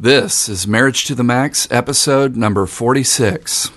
This is Marriage to the Max, episode number 46.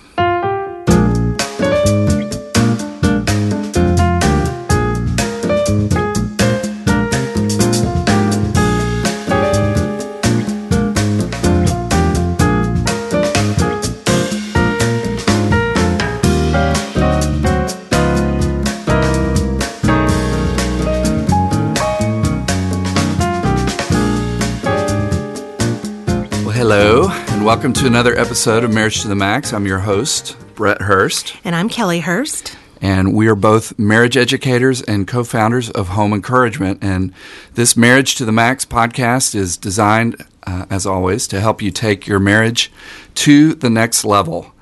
Welcome to another episode of Marriage to the Max. I'm your host, Brett Hurst, And I'm Kellie Hurst. and we are both marriage educators and co founders of Home Encouragement. And this Marriage to the Max podcast is designed, uh, as always, to help you take your marriage to the next level.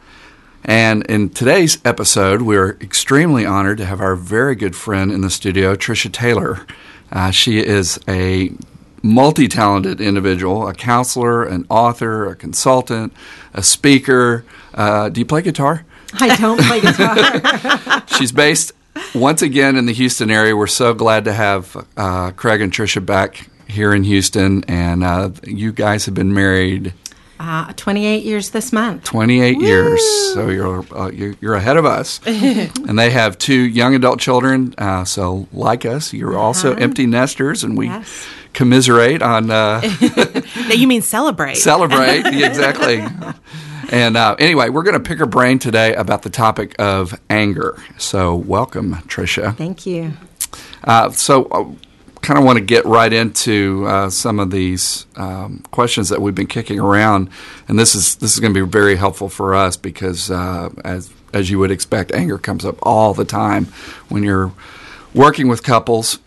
And in today's episode, we're extremely honored to have our very good friend in the studio, Trisha Taylor. Uh, she is a multi talented individual, a counselor, an author, a consultant, a speaker. Uh, do you play guitar? I don't play guitar. She's based once again in the Houston area. We're so glad to have uh, Craig and Trisha back here in Houston. And uh, you guys have been married uh, 28 years this month. 28 years, so you're, uh, you're you're ahead of us. and they have two young adult children. Uh, so, like us, you're also empty nesters, and we Yes. Commiserate on uh, you mean celebrate? celebrate exactly. And uh, anyway, we're going to pick her brain today about the topic of anger. So, welcome, Trisha. Thank you. Uh, so, uh, kind of want to get right into uh, some of these um, questions that we've been kicking around, and this is this is going to be very helpful for us because, uh, as as you would expect, anger comes up all the time when you're working with couples.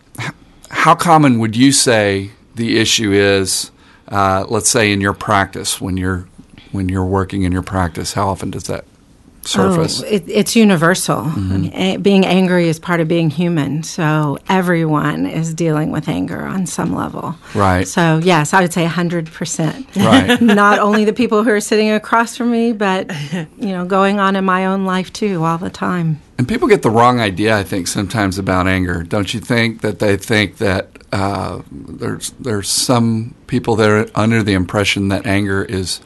How common would you say the issue is? Uh, let's say in your practice when you're when you're working in your practice, how often does that surface? Oh, it, it's universal. Mm-hmm. A- Being angry is part of being human. So everyone is dealing with anger on some level. Right. So, yes, I would say 100%. Right. Not only the people who are sitting across from me, but, you know, going on in my own life too, all the time. And people get the wrong idea, I think, sometimes about anger. Don't you think that they think that uh, there's there's some people that are under the impression that anger is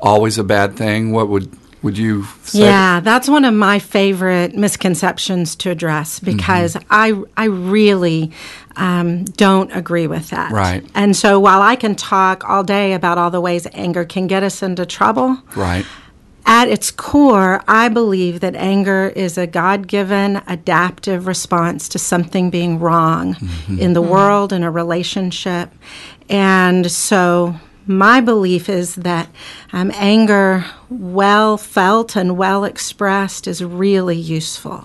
always a bad thing? What would would you say? Yeah, that's one of my favorite misconceptions to address mm-hmm. because I I really um, don't agree with that. Right. And so while I can talk all day about all the ways anger can get us into trouble, Right. at its core, I believe that anger is a God given adaptive response to something being wrong mm-hmm. in the mm-hmm. world, in a relationship. And so, my belief is that um, anger, well felt and well expressed, is really useful.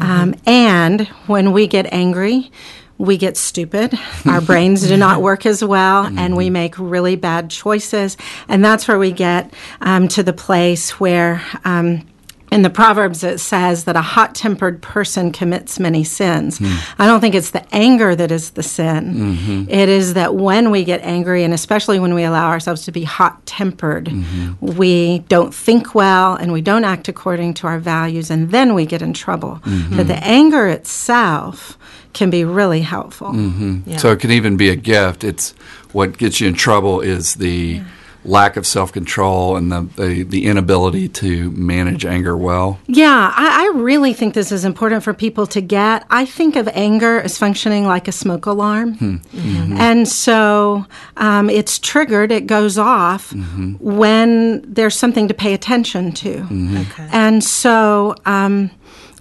Um, and when we get angry, we get stupid. Our brains do not work as well, and we make really bad choices. And that's where we get um, to the place where. Um, in the Proverbs, it says that a hot tempered person commits many sins. Hmm. I don't think it's the anger that is the sin. Mm-hmm. It is that when we get angry, and especially when we allow ourselves to be hot tempered, mm-hmm. we don't think well and we don't act according to our values, and then we get in trouble. Mm-hmm. But the anger itself can be really helpful. So it can even be a gift. It's what gets you in trouble is the lack of self control and the, the the inability to manage anger well. Yeah, I, I really think this is important for people to get. I think of anger as functioning like a smoke alarm. And so um, it's triggered, it goes off when there's something to pay attention to. And so. Um,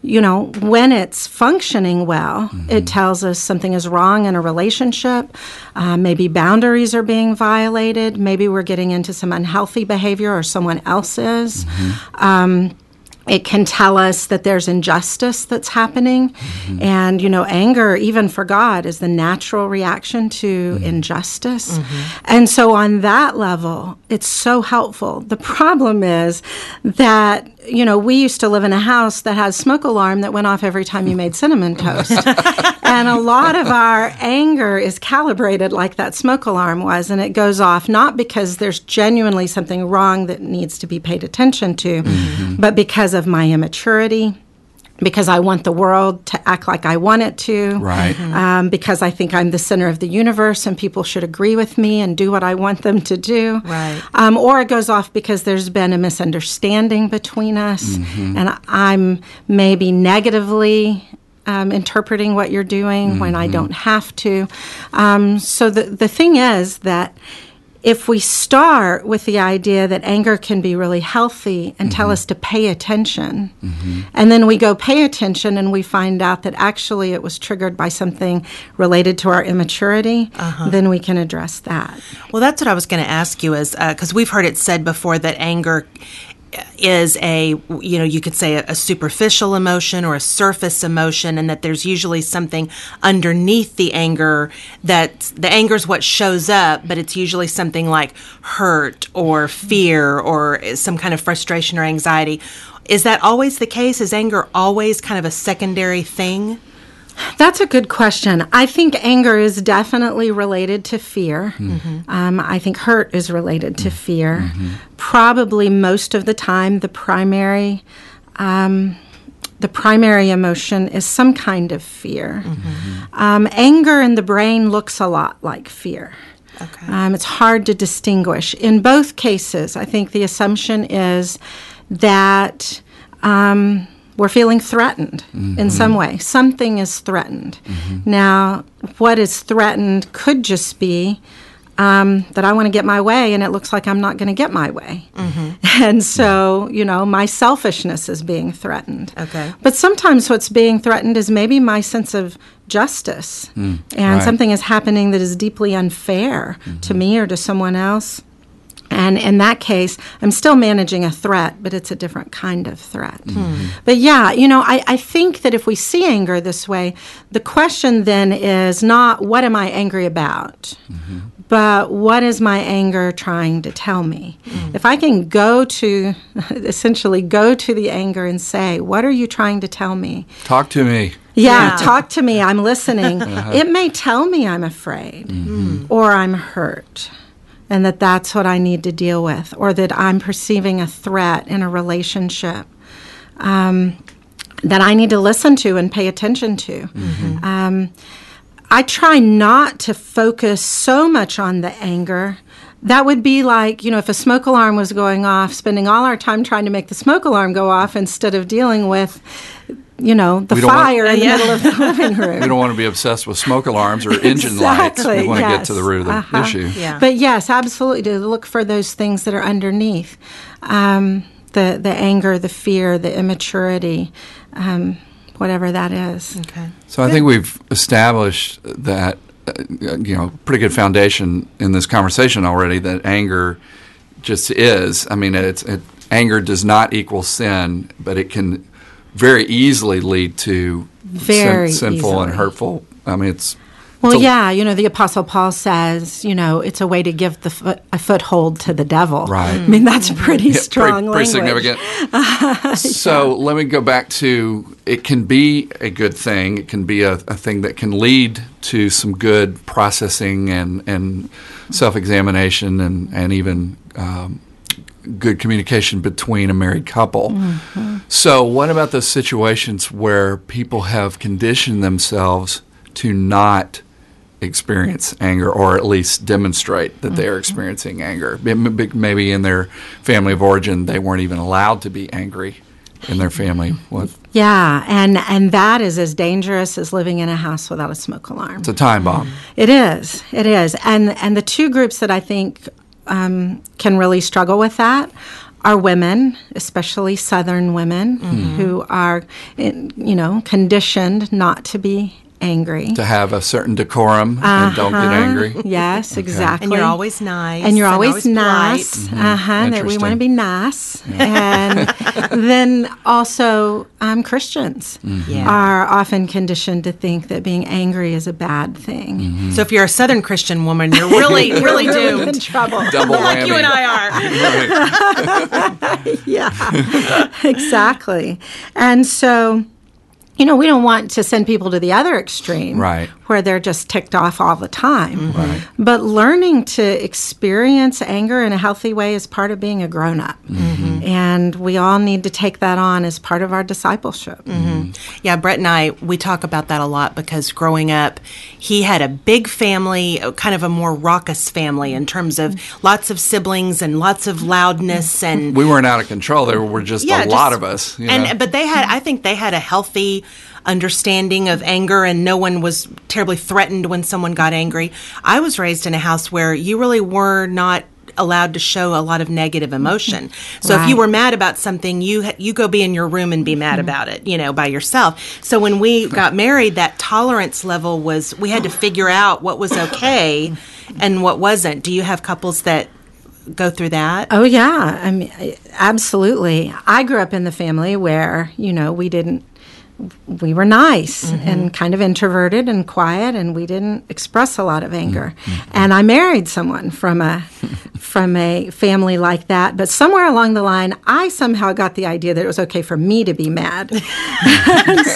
you know, when it's functioning well, it tells us something is wrong in a relationship. Uh, maybe boundaries are being violated. Maybe we're getting into some unhealthy behavior or someone else is. Um, it can tell us that there's injustice that's happening. Mm-hmm. And, you know, anger, even for God, is the natural reaction to mm-hmm. injustice. Mm-hmm. And so, on that level, it's so helpful. The problem is that, you know, we used to live in a house that had a smoke alarm that went off every time you made cinnamon toast. and a lot of our anger is calibrated like that smoke alarm was, and it goes off not because there's genuinely something wrong that needs to be paid attention to, but because of my immaturity, because I want the world to act like I want it to. Right. Um, because I think I'm the center of the universe and people should agree with me and do what I want them to do. Right. Um, or it goes off because there's been a misunderstanding between us and I'm maybe negatively. Um, interpreting what you're doing when I mm-hmm. don't have to. Um, so the the thing is that if we start with the idea that anger can be really healthy and tell mm-hmm. us to pay attention, mm-hmm. and then we go pay attention and we find out that actually it was triggered by something related to our immaturity, uh-huh. then we can address that. Well, that's what I was going to ask you is uh, because we've heard it said before that anger is a you know you could say a, a superficial emotion or a surface emotion and that there's usually something underneath the anger that the anger is what shows up but it's usually something like hurt or fear or some kind of frustration or anxiety. Is that always the case? Is anger always kind of a secondary thing That's a good question. I think anger is definitely related to fear. Um, I think hurt is related to fear. Probably most of the time, the primary. Um, the primary emotion is some kind of fear. Um, anger in the brain looks a lot like fear. Okay. Um, it's hard to distinguish. In both cases, I think the assumption is that um, we're feeling threatened in mm-hmm. some way. Something is threatened. Mm-hmm. Now, what is threatened could just be um, that I want to get my way, and it looks like I'm not going to get my way. Mm-hmm. And so, you know, my selfishness is being threatened. Okay. But sometimes what's being threatened is maybe my sense of justice, mm, and right. something is happening that is deeply unfair to me or to someone else. And in that case, I'm still managing a threat, but it's a different kind of threat. Hmm. But yeah, you know, I, I think that if we see anger this way, the question then is not what am I angry about, mm-hmm. but what is my anger trying to tell me? Hmm. If I can go to, essentially go to the anger and say, what are you trying to tell me? Talk to me. Yeah, Yeah. talk to me. I'm listening. Uh-huh. It may tell me I'm afraid mm-hmm. or I'm hurt and that that's what I need to deal with or that I'm perceiving a threat in a relationship um, that I need to listen to and pay attention to. Um, I try not to focus so much on the anger. That would be like, you know, if a smoke alarm was going off, spending all our time trying to make the smoke alarm go off instead of dealing with, you know, the We don't want- fire in the Yeah. middle of the living room. We don't want to be obsessed with smoke alarms or engine lights. We Exactly, want to get to the root of the Uh-huh. issue. Yeah. But yes, absolutely to look for those things that are underneath um, the the anger, the fear, the immaturity, um, whatever that is. okay So I think we've established that, uh, you know, pretty good foundation in this conversation already that anger just is. I mean, it's it, anger does not equal sin, but it can very easily lead to Very sinful and hurtful. I mean, it's Well, it's a- yeah, you know, the Apostle Paul says, you know, it's a way to give the foot, a foothold to the devil. Right. I mean, that's pretty Yeah, strong pretty, pretty significant. so let me go back to it can be a good thing. It can be a, a thing that can lead to some good processing and, and self examination and, and even um, good communication between a married couple. So, what about those situations where people have conditioned themselves to not experience anger or at least demonstrate that they're mm-hmm. experiencing anger? M- m- Maybe in their family of origin, they weren't even allowed to be angry in their family. What? Yeah, and and that is as dangerous as living in a house without a smoke alarm. It's a time bomb. It is. It is. And and the two groups that I think um, can really struggle with that are women, especially Southern women, who are, you know, conditioned not to be angry. To have a certain decorum and don't get Uh-huh. angry. Yes, exactly. and you're always nice and you're always, polite. nice. Uh-huh, that we want to be nice. And then also, um, Christians Yeah. are often conditioned to think that being angry is a bad thing. so if you're a southern christian woman you're really really Really in trouble. Double like you and i are yeah, exactly. And so, you know, we don't want to send people to the other extreme, Right. where they're just ticked off all the time. Mm-hmm. Right. But learning to experience anger in a healthy way is part of being a grown up. Mm-hmm. And we all need to take that on as part of our discipleship. Mm-hmm. Yeah, Brett and I, we talk about that a lot because growing up, he had a big family, uh, kind of a more raucous family in terms of lots of siblings and lots of loudness and We weren't out of control. There were just a lot of us. you and know? but they had, I think they had a healthy understanding of anger, and no one was terribly threatened when someone got angry. I was raised in a house where you really were not allowed to show a lot of negative emotion. So if you were mad about something, you you go be in your room and be mad mm-hmm. about it, you know, by yourself. So when we got married, that tolerance level was we had to figure out what was okay and what wasn't. Do you have couples that go through that? Oh yeah, I mean, absolutely. I grew up in the family where you know we didn't, we were nice mm-hmm. and kind of introverted and quiet, and we didn't express a lot of anger. Mm-hmm. And I married someone from a from a family like that, but somewhere along the line, I somehow got the idea that it was okay for me to be mad.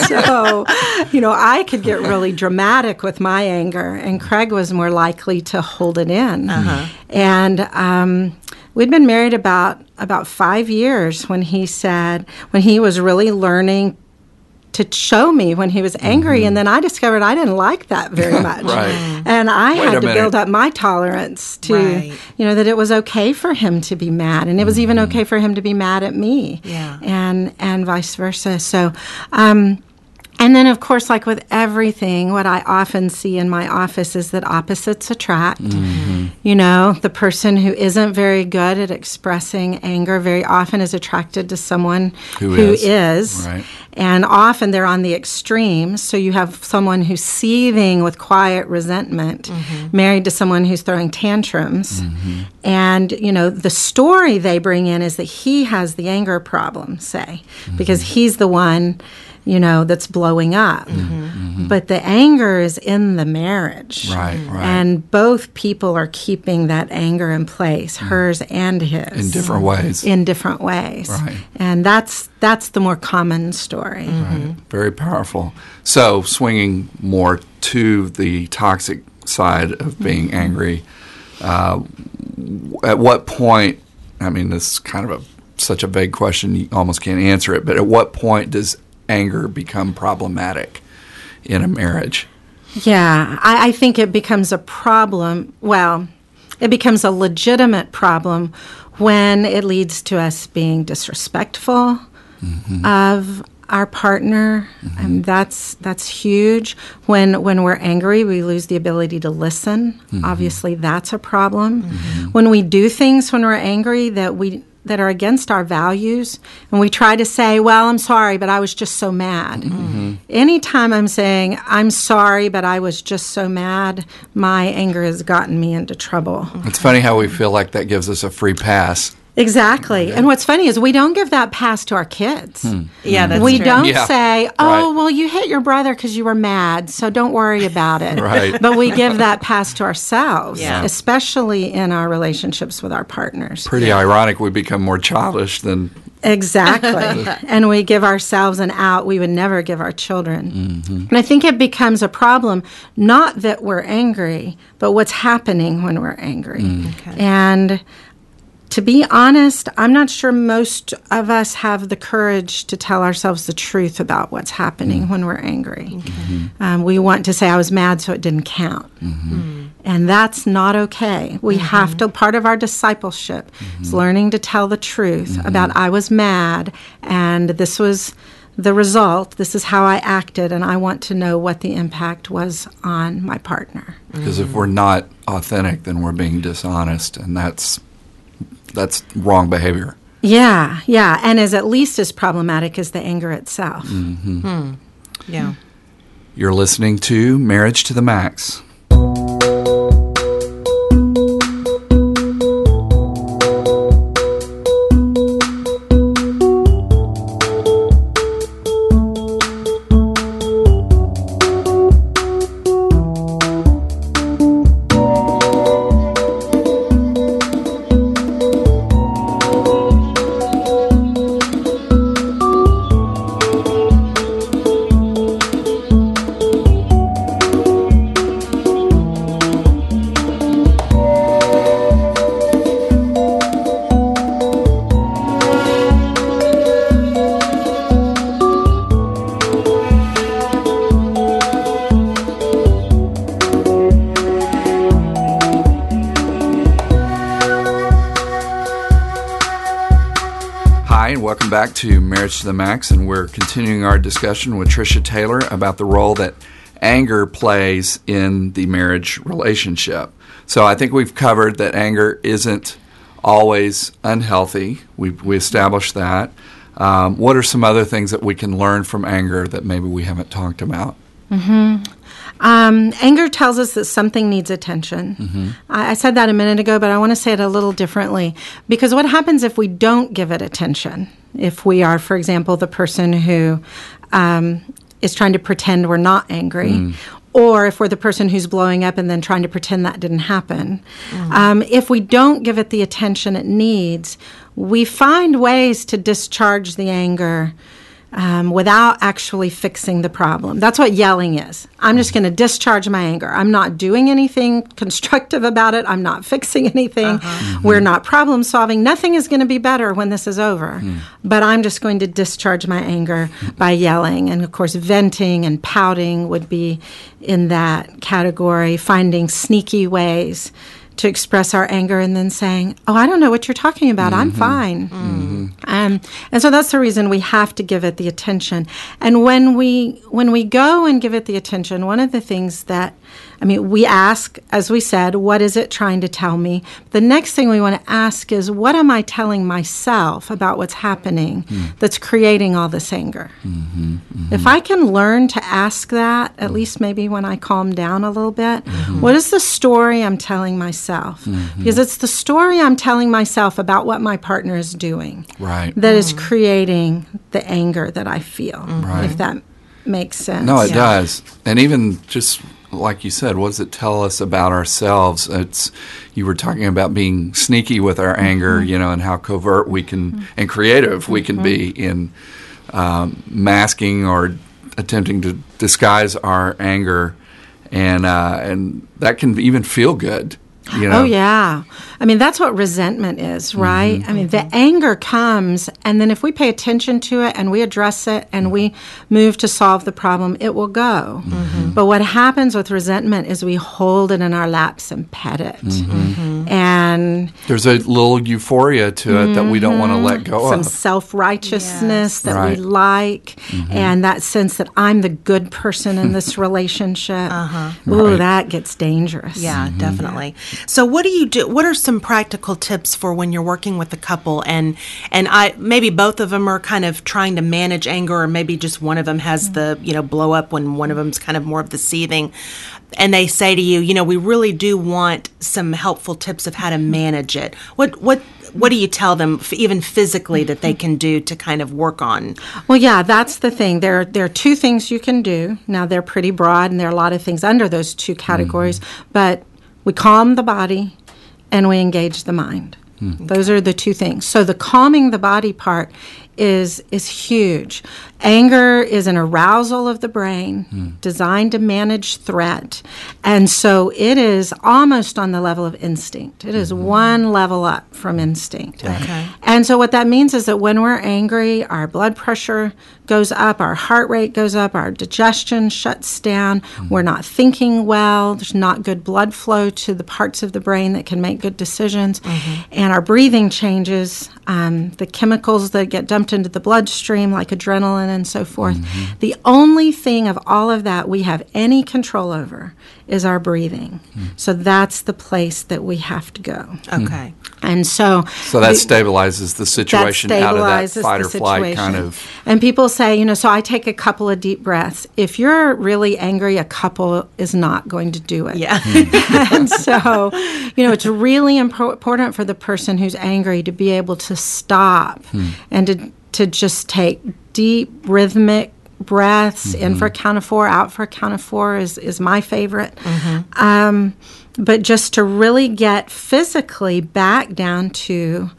So, you know, I could get really dramatic with my anger, and Craig was more likely to hold it in. Uh-huh. And um, we'd been married about about five years when he said when he was really learning to show me when he was angry, and then I discovered I didn't like that very much, Right. and I Wait had to build up my tolerance to, Right. you know, that it was okay for him to be mad, and it was even okay for him to be mad at me, Yeah. and and vice versa. So. Um, and then, of course, like with everything, what I often see in my office is that opposites attract. Mm-hmm. You know, the person who isn't very good at expressing anger very often is attracted to someone Who who is. is. Right. And often they're on the extremes. So you have someone who's seething with quiet resentment mm-hmm. married to someone who's throwing tantrums. Mm-hmm. And, you know, the story they bring in is that he has the anger problem, say, because he's the one, you know, that's blowing up. Mm-hmm. Mm-hmm. But the anger is in the marriage. Right, right. And both people are keeping that anger in place, mm. hers and his in different ways. in different ways. Right. And that's that's the more common story. Right. Very powerful. So, swinging more to the toxic side of being mm-hmm. angry, uh, at what point? I mean, this is kind of a, such a vague question, you almost can't answer it, but at what point does anger become problematic in a marriage? Yeah, I, I think it becomes a problem. Well, it becomes a legitimate problem when it leads to us being disrespectful mm-hmm. of our partner. Mm-hmm. And that's that's huge. When when we're angry, we lose the ability to listen. Mm-hmm. Obviously, that's a problem. When we do things when we're angry that we that are against our values, and we try to say, "Well, I'm sorry, but I was just so mad." Mm-hmm. Anytime I'm saying, "I'm sorry, but I was just so mad," my anger has gotten me into trouble. It's funny how we feel like that gives us a free pass. Exactly. And what's funny is we don't give that pass to our kids. Hmm. Yeah, that's we true. don't Yeah. say, "Oh, Right. well, you hit your brother because you were mad, so don't worry about it." Right. But we give that pass to ourselves, Yeah. especially in our relationships with our partners. Pretty ironic we become more childish than Exactly. and we give ourselves an out we would never give our children. Mm-hmm. And I think it becomes a problem not that we're angry, but what's happening when we're angry. Mm. And to be honest, I'm not sure most of us have the courage to tell ourselves the truth about what's happening mm-hmm. when we're angry. Mm-hmm. Um, we want to say, I was mad, so it didn't count. Mm-hmm. Mm. And that's not okay. We have to, part of our discipleship is learning to tell the truth about, I was mad, and this was the result. This is how I acted, and I want to know what the impact was on my partner. because if mm. we're not authentic, then we're being dishonest, and that's that's wrong behavior. Yeah, yeah, and is at least as problematic as the anger itself. Mm-hmm. Hmm. Yeah. You're listening to Marriage to the Max. Marriage to the Max, and we're continuing our discussion with Trisha Taylor about the role that anger plays in the marriage relationship. So I think we've covered that anger isn't always unhealthy. We we established that. Um, what are some other things that we can learn from anger that maybe we haven't talked about? Um, anger tells us that something needs attention. I, I said that a minute ago, but I want to say it a little differently. Because what happens if we don't give it attention? If we are, for example, the person who um, is trying to pretend we're not angry, or if we're the person who's blowing up and then trying to pretend that didn't happen. Um, if we don't give it the attention it needs, we find ways to discharge the anger um, without actually fixing the problem. That's what yelling is. I'm just going to discharge my anger. I'm not doing anything constructive about it. I'm not fixing anything. We're not problem solving. Nothing is going to be better when this is over. But I'm just going to discharge my anger by yelling. And of course, venting and pouting would be in that category, finding sneaky ways to express our anger and then saying, "Oh, I don't know what you're talking about. I'm fine." Um, and so that's the reason we have to give it the attention. And when we when we go and give it the attention, one of the things that I mean, we ask, as we said, what is it trying to tell me? The next thing we want to ask is, what am I telling myself about what's happening hmm. that's creating all this anger? Mm-hmm, mm-hmm. If I can learn to ask that, at mm. least maybe when I calm down a little bit, mm-hmm. what is the story I'm telling myself? Because it's the story I'm telling myself about what my partner is doing Right. that is mm. creating the anger that I feel, Right. if that makes sense. No, it does. And even just like you said, what does it tell us about ourselves? It's you were talking about being sneaky with our anger, you know, and how covert we can and creative we can be in um, masking or attempting to disguise our anger, and uh, and that can even feel good. You oh, know? Oh, yeah. I mean, that's what resentment is, right? I mean, the mm-hmm. anger comes, and then if we pay attention to it and we address it and we mm-hmm. move to solve the problem, it will go. Mm-hmm. But what happens with resentment is we hold it in our laps and pet it. And There's a little euphoria to it that we don't want to let go some of. Some self righteousness that Right. we like, and that sense that I'm the good person in this relationship. uh-huh. Ooh, Right. that gets dangerous. Yeah, definitely. So what do you do what are some practical tips for when you're working with a couple and and I maybe both of them are kind of trying to manage anger or maybe just one of them has the, you know, blow up when one of them's kind of more of the seething and they say to you, you know, we really do want some helpful tips of how to manage it. What what what do you tell them even physically that they can do to kind of work on? Well, yeah, that's the thing. There, there are two things you can do. Now, they're pretty broad, and there are a lot of things under those two categories. Mm-hmm. But we calm the body and we engage the mind. Hmm. Those are the two things. So the calming the body part is is huge. Anger is an arousal of the brain designed to manage threat. And so it is almost on the level of instinct. It is mm-hmm. one level up from instinct. Okay. And so what that means is that when we're angry, our blood pressure goes up, our heart rate goes up, our digestion shuts down, mm-hmm. we're not thinking well, there's not good blood flow to the parts of the brain that can make good decisions, mm-hmm. and our breathing changes. Um, the chemicals that get dumped into the bloodstream, like adrenaline and so forth. Mm-hmm. The only thing of all of that we have any control over is our breathing. Mm. So that's the place that we have to go. Okay. Mm. And so, So that we- stabilizes the situation out of that stabilizes fight the or flight kind situation. of. And people say, you know, so I take a couple of deep breaths. If you're really angry, a couple is not going to do it. Yeah. Hmm. and so, you know, it's really impor- important for the person who's angry to be able to stop hmm. and to to just take deep rhythmic breaths in for a count of four, out for a count of four is is my favorite. Um, but just to really get physically back down to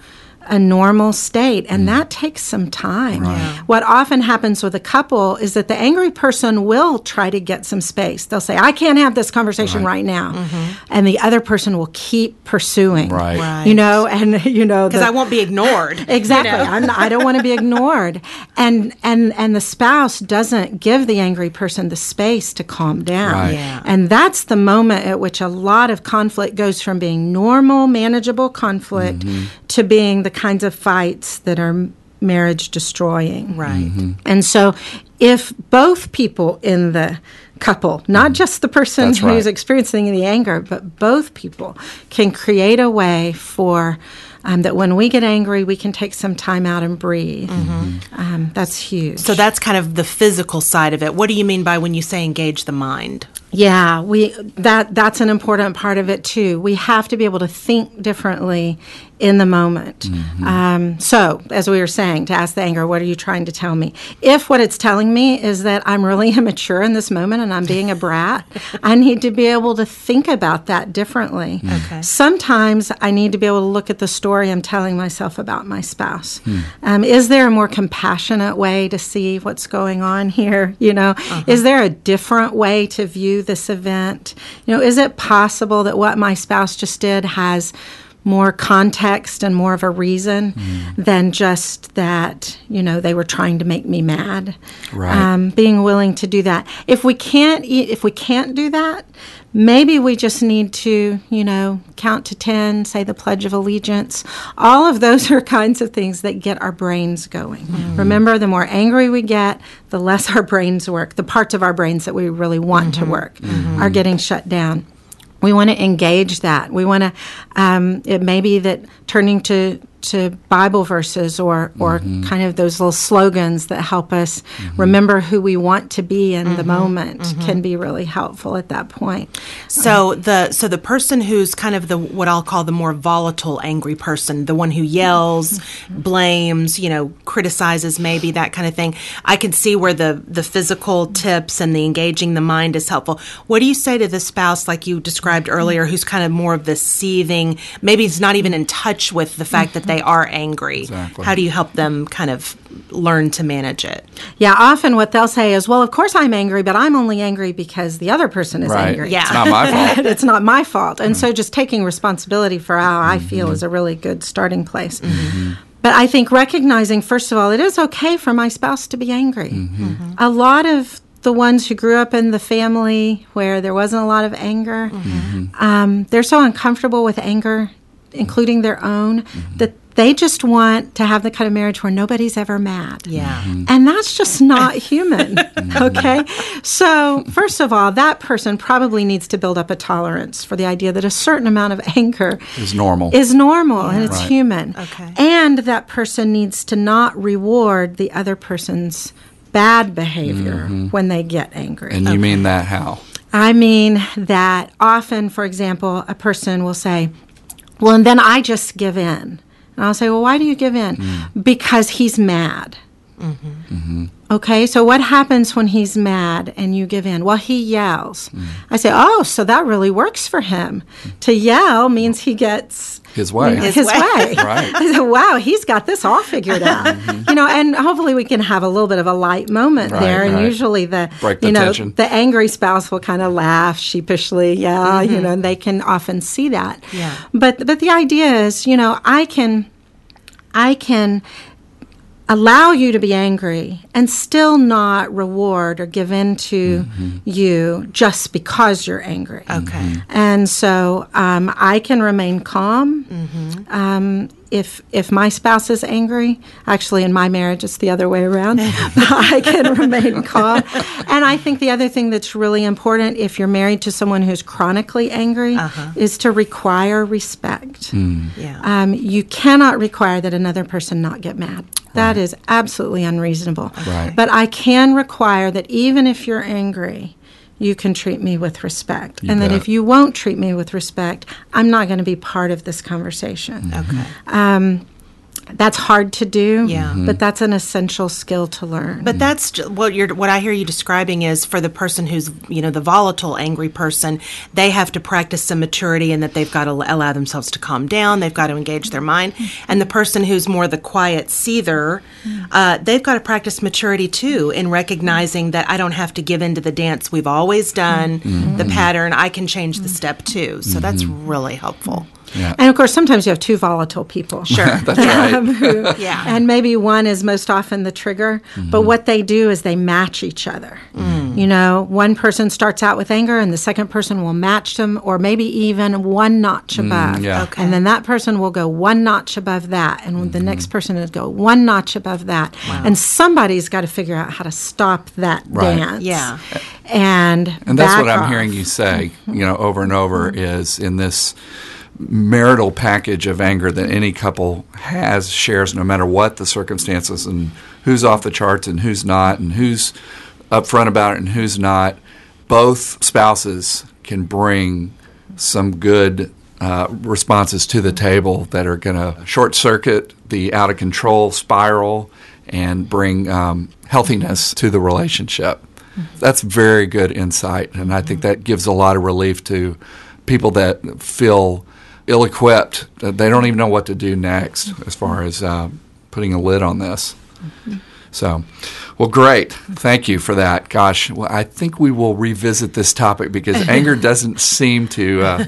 a normal state and mm. that takes some time what often happens with a couple is that the angry person will try to get some space they'll say i can't have this conversation right, now mm-hmm. and the other person will keep pursuing Right. Right. you know and you know Because I won't be ignored. Exactly. you know? I'm, I don't want to be ignored, and and and the spouse doesn't give the angry person the space to calm down, Right. Yeah. and that's the moment at which a lot of conflict goes from being normal, manageable conflict mm-hmm. to being the kinds of fights that are marriage destroying. Right. And so, if both people in the couple, not just the person That's who's right. experiencing the anger, but both people can create a way for um, that when we get angry, we can take some time out and breathe. Um, that's huge. So that's kind of the physical side of it. What do you mean by when you say engage the mind? Yeah, we that that's an important part of it too. We have to be able to think differently in the moment. Mm-hmm. Um, so, as we were saying, to ask the anger, what are you trying to tell me? If what it's telling me is that I'm really immature in this moment and I'm being a brat, I need to be able to think about that differently. Okay. Sometimes I need to be able to look at the story I'm telling myself about my spouse. Hmm. Um, is there a more compassionate way to see what's going on here? You know, Uh-huh. is there a different way to view this event? You know, is it possible that what my spouse just did has more context and more of a reason Hmm. than just that, you know, they were trying to make me mad? Right. Um, being willing to do that. If we can't, if we can't do that, maybe we just need to, you know, count to 10, say the Pledge of Allegiance. All of those are kinds of things that get our brains going. Remember, the more angry we get, the less our brains work. The parts of our brains that we really want to work are getting shut down. We want to engage that. We want to. Um, it may be that turning to to Bible verses or or mm-hmm. kind of those little slogans that help us mm-hmm. remember who we want to be in the mm-hmm. moment can be really helpful at that point. So the so the person who's kind of the what I'll call the more volatile angry person, the one who yells, blames, you know, criticizes maybe that kind of thing. I can see where the the physical tips and the engaging the mind is helpful. What do you say to the spouse like you described earlier who's kind of more of the seething, maybe he's not even in touch with the fact that they are angry. Exactly. How do you help them kind of learn to manage it? Yeah, often what they'll say is, "Well, of course I'm angry, but I'm only angry because the other person is Right. angry." Yeah. It's not my fault. it's not my fault. And mm-hmm. so just taking responsibility for how I feel mm-hmm. is a really good starting place. Mm-hmm. But I think recognizing, first of all, it is okay for my spouse to be angry. A lot of the ones who grew up in the family where there wasn't a lot of anger, um, they're so uncomfortable with anger, including their own, that they just want to have the kind of marriage where nobody's ever mad. Yeah. Mm-hmm. And that's just not human. Mm-hmm. Okay. So, first of all, that person probably needs to build up a tolerance for the idea that a certain amount of anger Is normal. is normal and it's Right. human. Okay. And that person needs to not reward the other person's bad behavior mm-hmm. when they get angry. and you mean that how? I mean that often, for example, a person will say, Well, and then I just give in. And I'll say, Well, why do you give in? Mm. Because he's mad. Mm-hmm. Okay, so what happens when he's mad and you give in? Well, he yells. Mm. I say, Oh, so that really works for him. To yell means he gets His way. his, His way. way. Right. I said, wow, he's got this all figured out. Mm-hmm. You know, and hopefully we can have a little bit of a light moment Right, there. And usually the Break the you know tension. the angry spouse will kind of laugh sheepishly, yeah, you mm-hmm. know, and they can often see that. Yeah. But but the idea is, you know, I can I can allow you to be angry and still not reward or give in to you just because you're angry. Okay. And so um, I can remain calm. Um, if if my spouse is angry, actually in my marriage it's the other way around. I can remain calm. And I think the other thing that's really important if you're married to someone who's chronically angry is to require respect. Yeah. Um, you cannot require that another person not get mad. That is absolutely unreasonable. Right. But I can require that even if you're angry, you can treat me with respect. You and that if you won't treat me with respect, I'm not going to be part of this conversation. okay. Um, that's hard to do, Yeah. Mhm. but that's an essential skill to learn. But that's what you're what I hear you describing is for the person who's you know the volatile angry person, they have to practice some maturity and that they've got to l- allow themselves to calm down. They've got to engage their mind. Mm-hmm. And the person who's more the quiet seether, mm-hmm. uh, they've got to practice maturity too in recognizing that I don't have to give in to the dance we've always done, mm-hmm. the pattern. I can change the step too. So that's really helpful. Yeah. and of course, sometimes you have two volatile people. Sure. That's right. um, who, Yeah. and maybe one is most often the trigger, but mm-hmm. what they do is they match each other. Mm. You know, one person starts out with anger and the second person will match them or maybe even one notch mm, above. yeah. Okay. And then that person will go one notch above that. And the mm-hmm. next person will go one notch above that. Wow. And somebody's got to figure out how to stop that Right. dance. Yeah. And, And that's back what I'm hearing you say, you know, over and over mm-hmm. is in this marital package of anger that any couple has, shares, no matter what the circumstances and who's off the charts and who's not and who's upfront about it and who's not. Both spouses can bring some good uh, responses to the table that are going to short circuit the out of control spiral and bring um, healthiness to the relationship. That's very good insight, and I think that gives a lot of relief to people that feel ill equipped. They don't even know what to do next as far as uh, putting a lid on this. So, well, great. Thank you for that. Gosh, well, I think we will revisit this topic because anger doesn't seem to uh,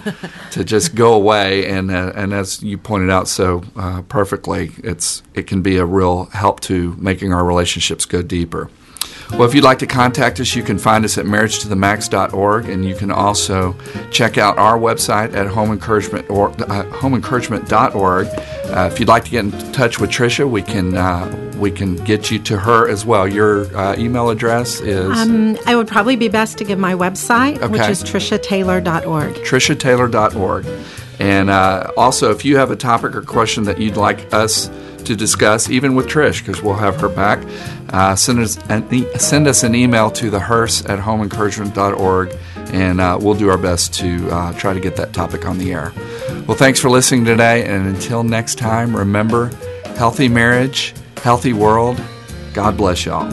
to just go away, and uh, and as you pointed out so uh, perfectly, it's it can be a real help to making our relationships go deeper. Well, if you'd like to contact us, you can find us at marriagetothemax.org, and you can also check out our website at homeencouragement or, uh, homeencouragement.org. Uh, if you'd like to get in touch with Trisha, we can uh, we can get you to her as well. Your uh, email address is Um, I would probably be best to give my website, which Okay. is trishataylor.org. trishataylor.org. And uh, also, if you have a topic or question that you'd like us to discuss, even with Trish, because we'll have her back, uh, send, us an e- send us an email to the hearse at homeencouragement.org, and uh, we'll do our best to uh, try to get that topic on the air. Well, thanks for listening today, and until next time, remember healthy marriage, healthy world. God bless y'all.